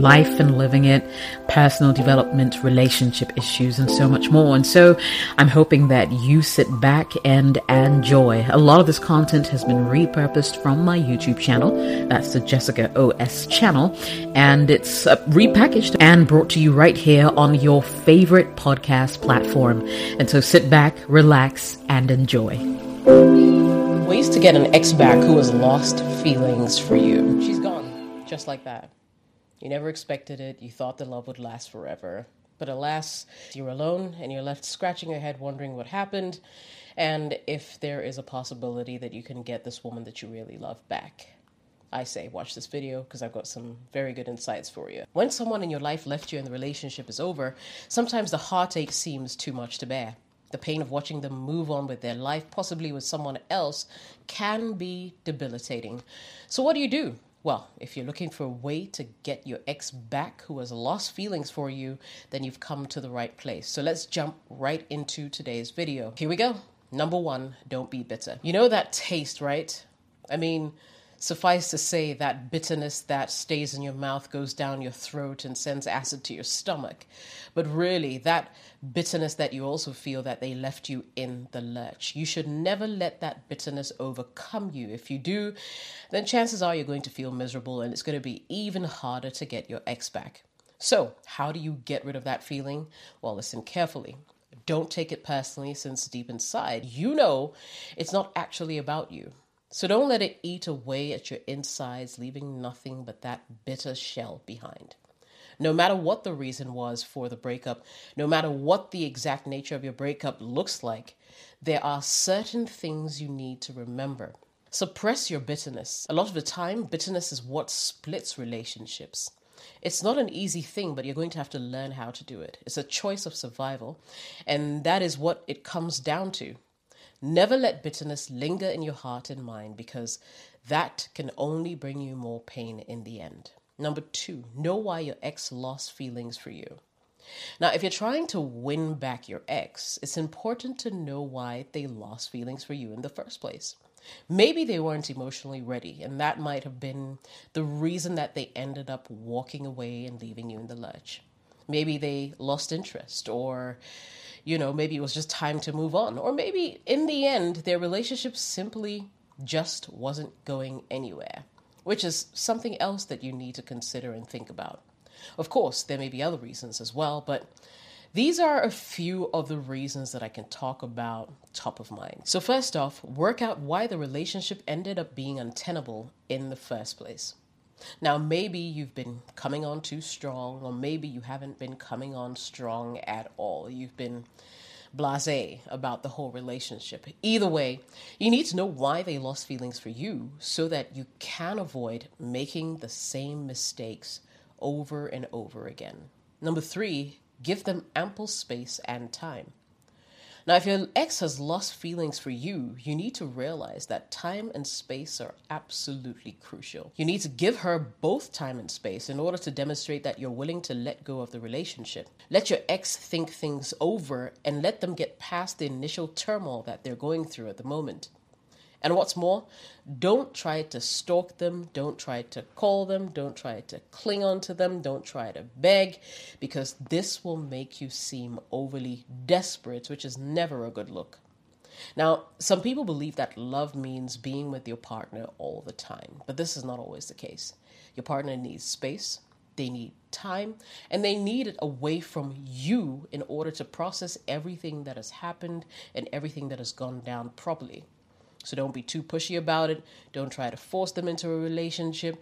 life and living it, personal development, relationship issues, and so much more. And so I'm hoping that you sit back and enjoy. A lot of this content has been repurposed from my YouTube channel. That's the Jessica OS channel. And it's uh, repackaged and brought to you right here on your favorite podcast platform. And so sit back, relax, and enjoy. Ways to get an ex back who has lost feelings for you. She's gone, just like that. You never expected it. You thought the love would last forever. But alas, you're alone and you're left scratching your head wondering what happened and if there is a possibility that you can get this woman that you really love back. I say, watch this video because I've got some very good insights for you. When someone in your life left you and the relationship is over, sometimes the heartache seems too much to bear. The pain of watching them move on with their life, possibly with someone else, can be debilitating. So, what do you do? Well, if you're looking for a way to get your ex back who has lost feelings for you, then you've come to the right place. So let's jump right into today's video. Here we go. Number one, don't be bitter. You know that taste, right? I mean, Suffice to say, that bitterness that stays in your mouth goes down your throat and sends acid to your stomach. But really, that bitterness that you also feel that they left you in the lurch. You should never let that bitterness overcome you. If you do, then chances are you're going to feel miserable and it's going to be even harder to get your ex back. So, how do you get rid of that feeling? Well, listen carefully. Don't take it personally, since deep inside, you know it's not actually about you. So don't let it eat away at your insides, leaving nothing but that bitter shell behind. No matter what the reason was for the breakup, no matter what the exact nature of your breakup looks like, there are certain things you need to remember. Suppress your bitterness. A lot of the time, bitterness is what splits relationships. It's not an easy thing, but you're going to have to learn how to do it. It's a choice of survival, and that is what it comes down to. Never let bitterness linger in your heart and mind because that can only bring you more pain in the end. Number two, know why your ex lost feelings for you. Now, if you're trying to win back your ex, it's important to know why they lost feelings for you in the first place. Maybe they weren't emotionally ready, and that might have been the reason that they ended up walking away and leaving you in the lurch. Maybe they lost interest, or you know, maybe it was just time to move on. Or maybe in the end, their relationship simply just wasn't going anywhere, which is something else that you need to consider and think about. Of course, there may be other reasons as well, but these are a few of the reasons that I can talk about top of mind. So, first off, work out why the relationship ended up being untenable in the first place. Now, maybe you've been coming on too strong, or maybe you haven't been coming on strong at all. You've been blase about the whole relationship. Either way, you need to know why they lost feelings for you so that you can avoid making the same mistakes over and over again. Number three, give them ample space and time. Now, if your ex has lost feelings for you, you need to realize that time and space are absolutely crucial. You need to give her both time and space in order to demonstrate that you're willing to let go of the relationship. Let your ex think things over and let them get past the initial turmoil that they're going through at the moment. And what's more, don't try to stalk them, don't try to call them, don't try to cling on to them, don't try to beg, because this will make you seem overly desperate, which is never a good look. Now, some people believe that love means being with your partner all the time, but this is not always the case. Your partner needs space, they need time, and they need it away from you in order to process everything that has happened and everything that has gone down properly. So don't be too pushy about it. Don't try to force them into a relationship.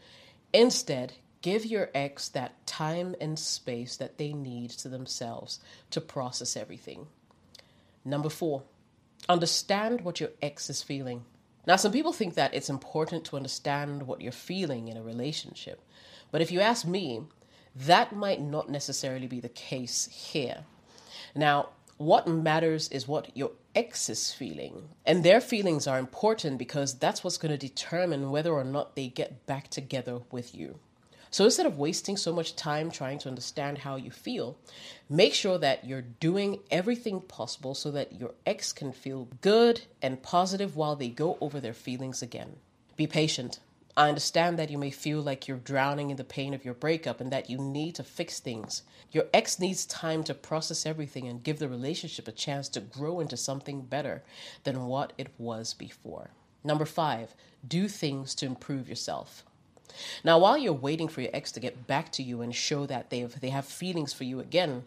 Instead, give your ex that time and space that they need to themselves to process everything. Number four, understand what your ex is feeling. Now, some people think that it's important to understand what you're feeling in a relationship. But if you ask me, that might not necessarily be the case here. Now, what matters is what your ex is feeling. And their feelings are important because that's what's going to determine whether or not they get back together with you. So instead of wasting so much time trying to understand how you feel, make sure that you're doing everything possible so that your ex can feel good and positive while they go over their feelings again. Be patient. I understand that you may feel like you're drowning in the pain of your breakup and that you need to fix things. Your ex needs time to process everything and give the relationship a chance to grow into something better than what it was before. Number five, do things to improve yourself. Now, while you're waiting for your ex to get back to you and show that they have, they have feelings for you again,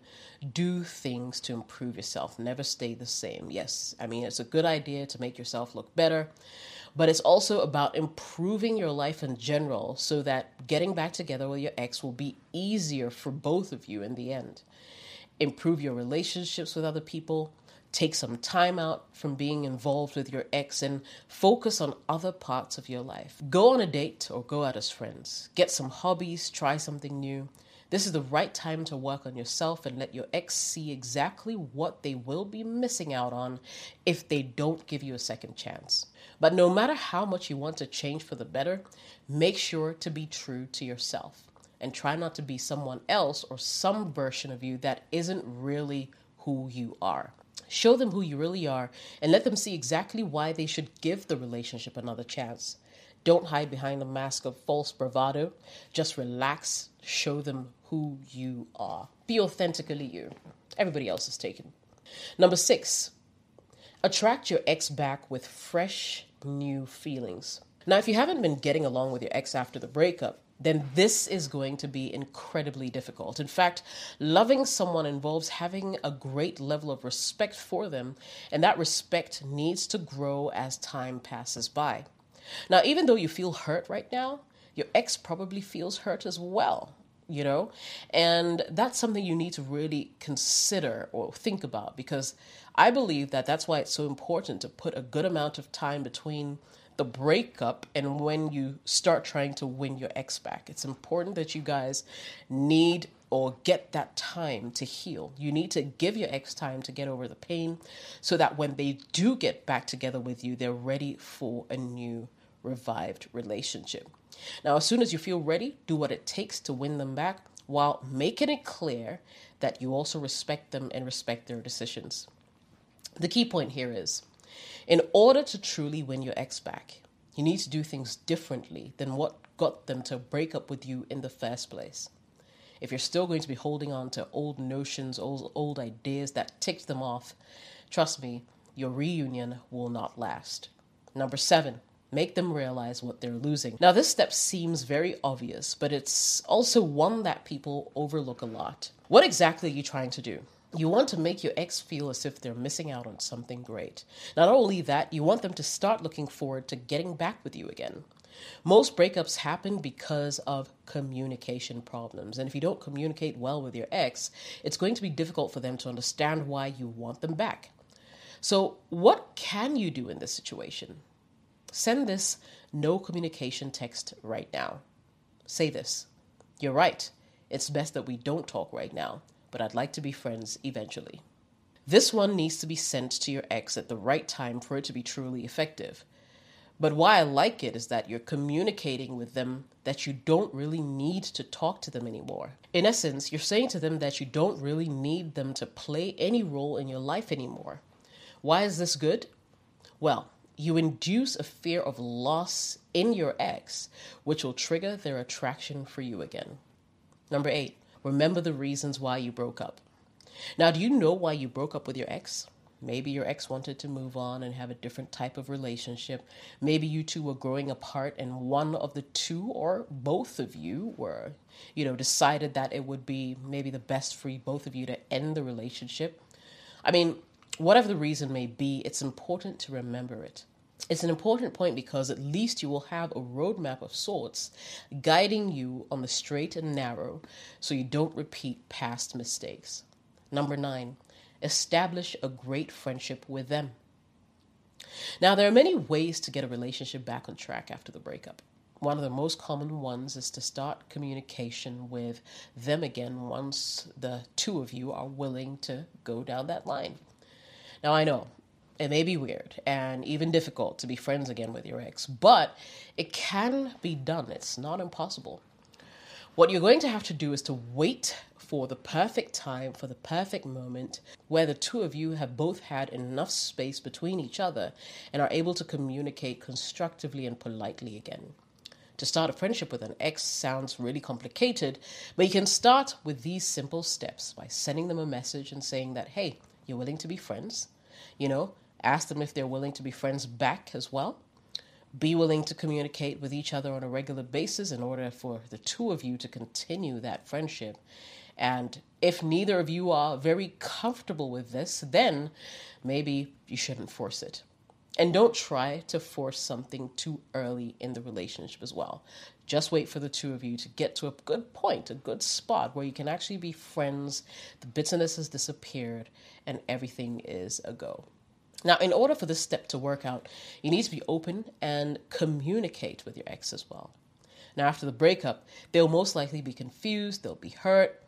do things to improve yourself. Never stay the same. Yes, I mean, it's a good idea to make yourself look better, but it's also about improving your life in general so that getting back together with your ex will be easier for both of you in the end. Improve your relationships with other people Take some time out from being involved with your ex and focus on other parts of your life. Go on a date or go out as friends. Get some hobbies, try something new. This is the right time to work on yourself and let your ex see exactly what they will be missing out on if they don't give you a second chance. But no matter how much you want to change for the better, make sure to be true to yourself and try not to be someone else or some version of you that isn't really who you are. Show them who you really are and let them see exactly why they should give the relationship another chance. Don't hide behind a mask of false bravado. Just relax. Show them who you are. Be authentically you. Everybody else is taken. Number six, attract your ex back with fresh, new feelings. Now, if you haven't been getting along with your ex after the breakup, then this is going to be incredibly difficult. In fact, loving someone involves having a great level of respect for them, and that respect needs to grow as time passes by. Now, even though you feel hurt right now, your ex probably feels hurt as well, you know? And that's something you need to really consider or think about because I believe that that's why it's so important to put a good amount of time between the breakup and when you start trying to win your ex back. It's important that you guys need or get that time to heal. You need to give your ex time to get over the pain so that when they do get back together with you, they're ready for a new revived relationship. Now, as soon as you feel ready, do what it takes to win them back while making it clear that you also respect them and respect their decisions. The key point here is in order to truly win your ex back, you need to do things differently than what got them to break up with you in the first place. If you're still going to be holding on to old notions, old, old ideas that ticked them off, trust me, your reunion will not last. Number seven, make them realize what they're losing. Now, this step seems very obvious, but it's also one that people overlook a lot. What exactly are you trying to do? You want to make your ex feel as if they're missing out on something great. Not only that, you want them to start looking forward to getting back with you again. Most breakups happen because of communication problems. And if you don't communicate well with your ex, it's going to be difficult for them to understand why you want them back. So, what can you do in this situation? Send this no communication text right now. Say this You're right. It's best that we don't talk right now but I'd like to be friends eventually. This one needs to be sent to your ex at the right time for it to be truly effective. But why I like it is that you're communicating with them that you don't really need to talk to them anymore. In essence, you're saying to them that you don't really need them to play any role in your life anymore. Why is this good? Well, you induce a fear of loss in your ex, which will trigger their attraction for you again. Number eight, Remember the reasons why you broke up. Now, do you know why you broke up with your ex? Maybe your ex wanted to move on and have a different type of relationship. Maybe you two were growing apart and one of the two or both of you were, you know, decided that it would be maybe the best for both of you to end the relationship. I mean, whatever the reason may be, it's important to remember it. It's an important point because at least you will have a roadmap of sorts guiding you on the straight and narrow so you don't repeat past mistakes. Number nine, establish a great friendship with them. Now, there are many ways to get a relationship back on track after the breakup. One of the most common ones is to start communication with them again once the two of you are willing to go down that line. Now, I know it may be weird and even difficult to be friends again with your ex, but it can be done. It's not impossible. What you're going to have to do is to wait for the perfect time, for the perfect moment where the two of you have both had enough space between each other and are able to communicate constructively and politely again. To start a friendship with an ex sounds really complicated, but you can start with these simple steps by sending them a message and saying that, hey, you're willing to be friends. You know, ask them if they're willing to be friends back as well. Be willing to communicate with each other on a regular basis in order for the two of you to continue that friendship. And if neither of you are very comfortable with this, then maybe you shouldn't force it. And don't try to force something too early in the relationship as well. Just wait for the two of you to get to a good point, a good spot where you can actually be friends, the bitterness has disappeared, and everything is a go. Now, in order for this step to work out, you need to be open and communicate with your ex as well. Now, after the breakup, they'll most likely be confused, they'll be hurt,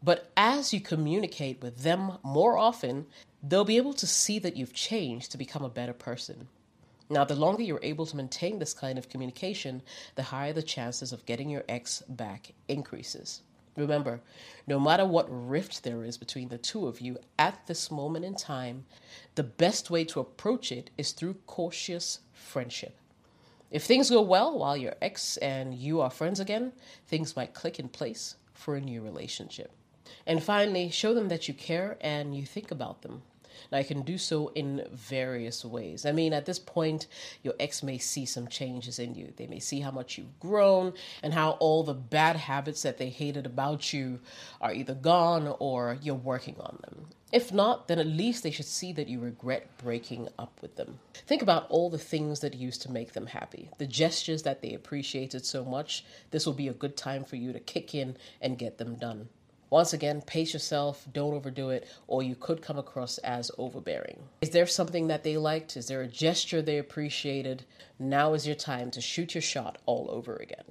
but as you communicate with them more often, they'll be able to see that you've changed to become a better person. Now, the longer you're able to maintain this kind of communication, the higher the chances of getting your ex back increases. Remember, no matter what rift there is between the two of you at this moment in time, the best way to approach it is through cautious friendship. If things go well while your ex and you are friends again, things might click in place for a new relationship. And finally, show them that you care and you think about them. Now, you can do so in various ways. I mean, at this point, your ex may see some changes in you. They may see how much you've grown and how all the bad habits that they hated about you are either gone or you're working on them. If not, then at least they should see that you regret breaking up with them. Think about all the things that used to make them happy, the gestures that they appreciated so much. This will be a good time for you to kick in and get them done. Once again, pace yourself, don't overdo it, or you could come across as overbearing. Is there something that they liked? Is there a gesture they appreciated? Now is your time to shoot your shot all over again.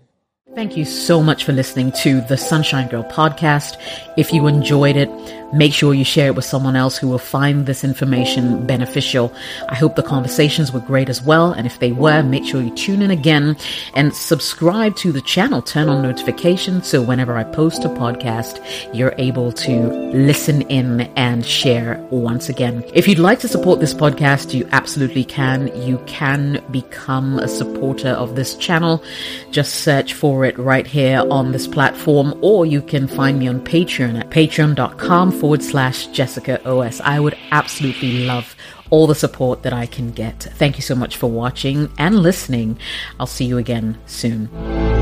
Thank you so much for listening to the Sunshine Girl podcast. If you enjoyed it, make sure you share it with someone else who will find this information beneficial. I hope the conversations were great as well. And if they were, make sure you tune in again and subscribe to the channel. Turn on notifications so whenever I post a podcast, you're able to listen in and share once again. If you'd like to support this podcast, you absolutely can. You can become a supporter of this channel. Just search for for it right here on this platform, or you can find me on Patreon at patreon.com forward slash Jessica OS. I would absolutely love all the support that I can get. Thank you so much for watching and listening. I'll see you again soon.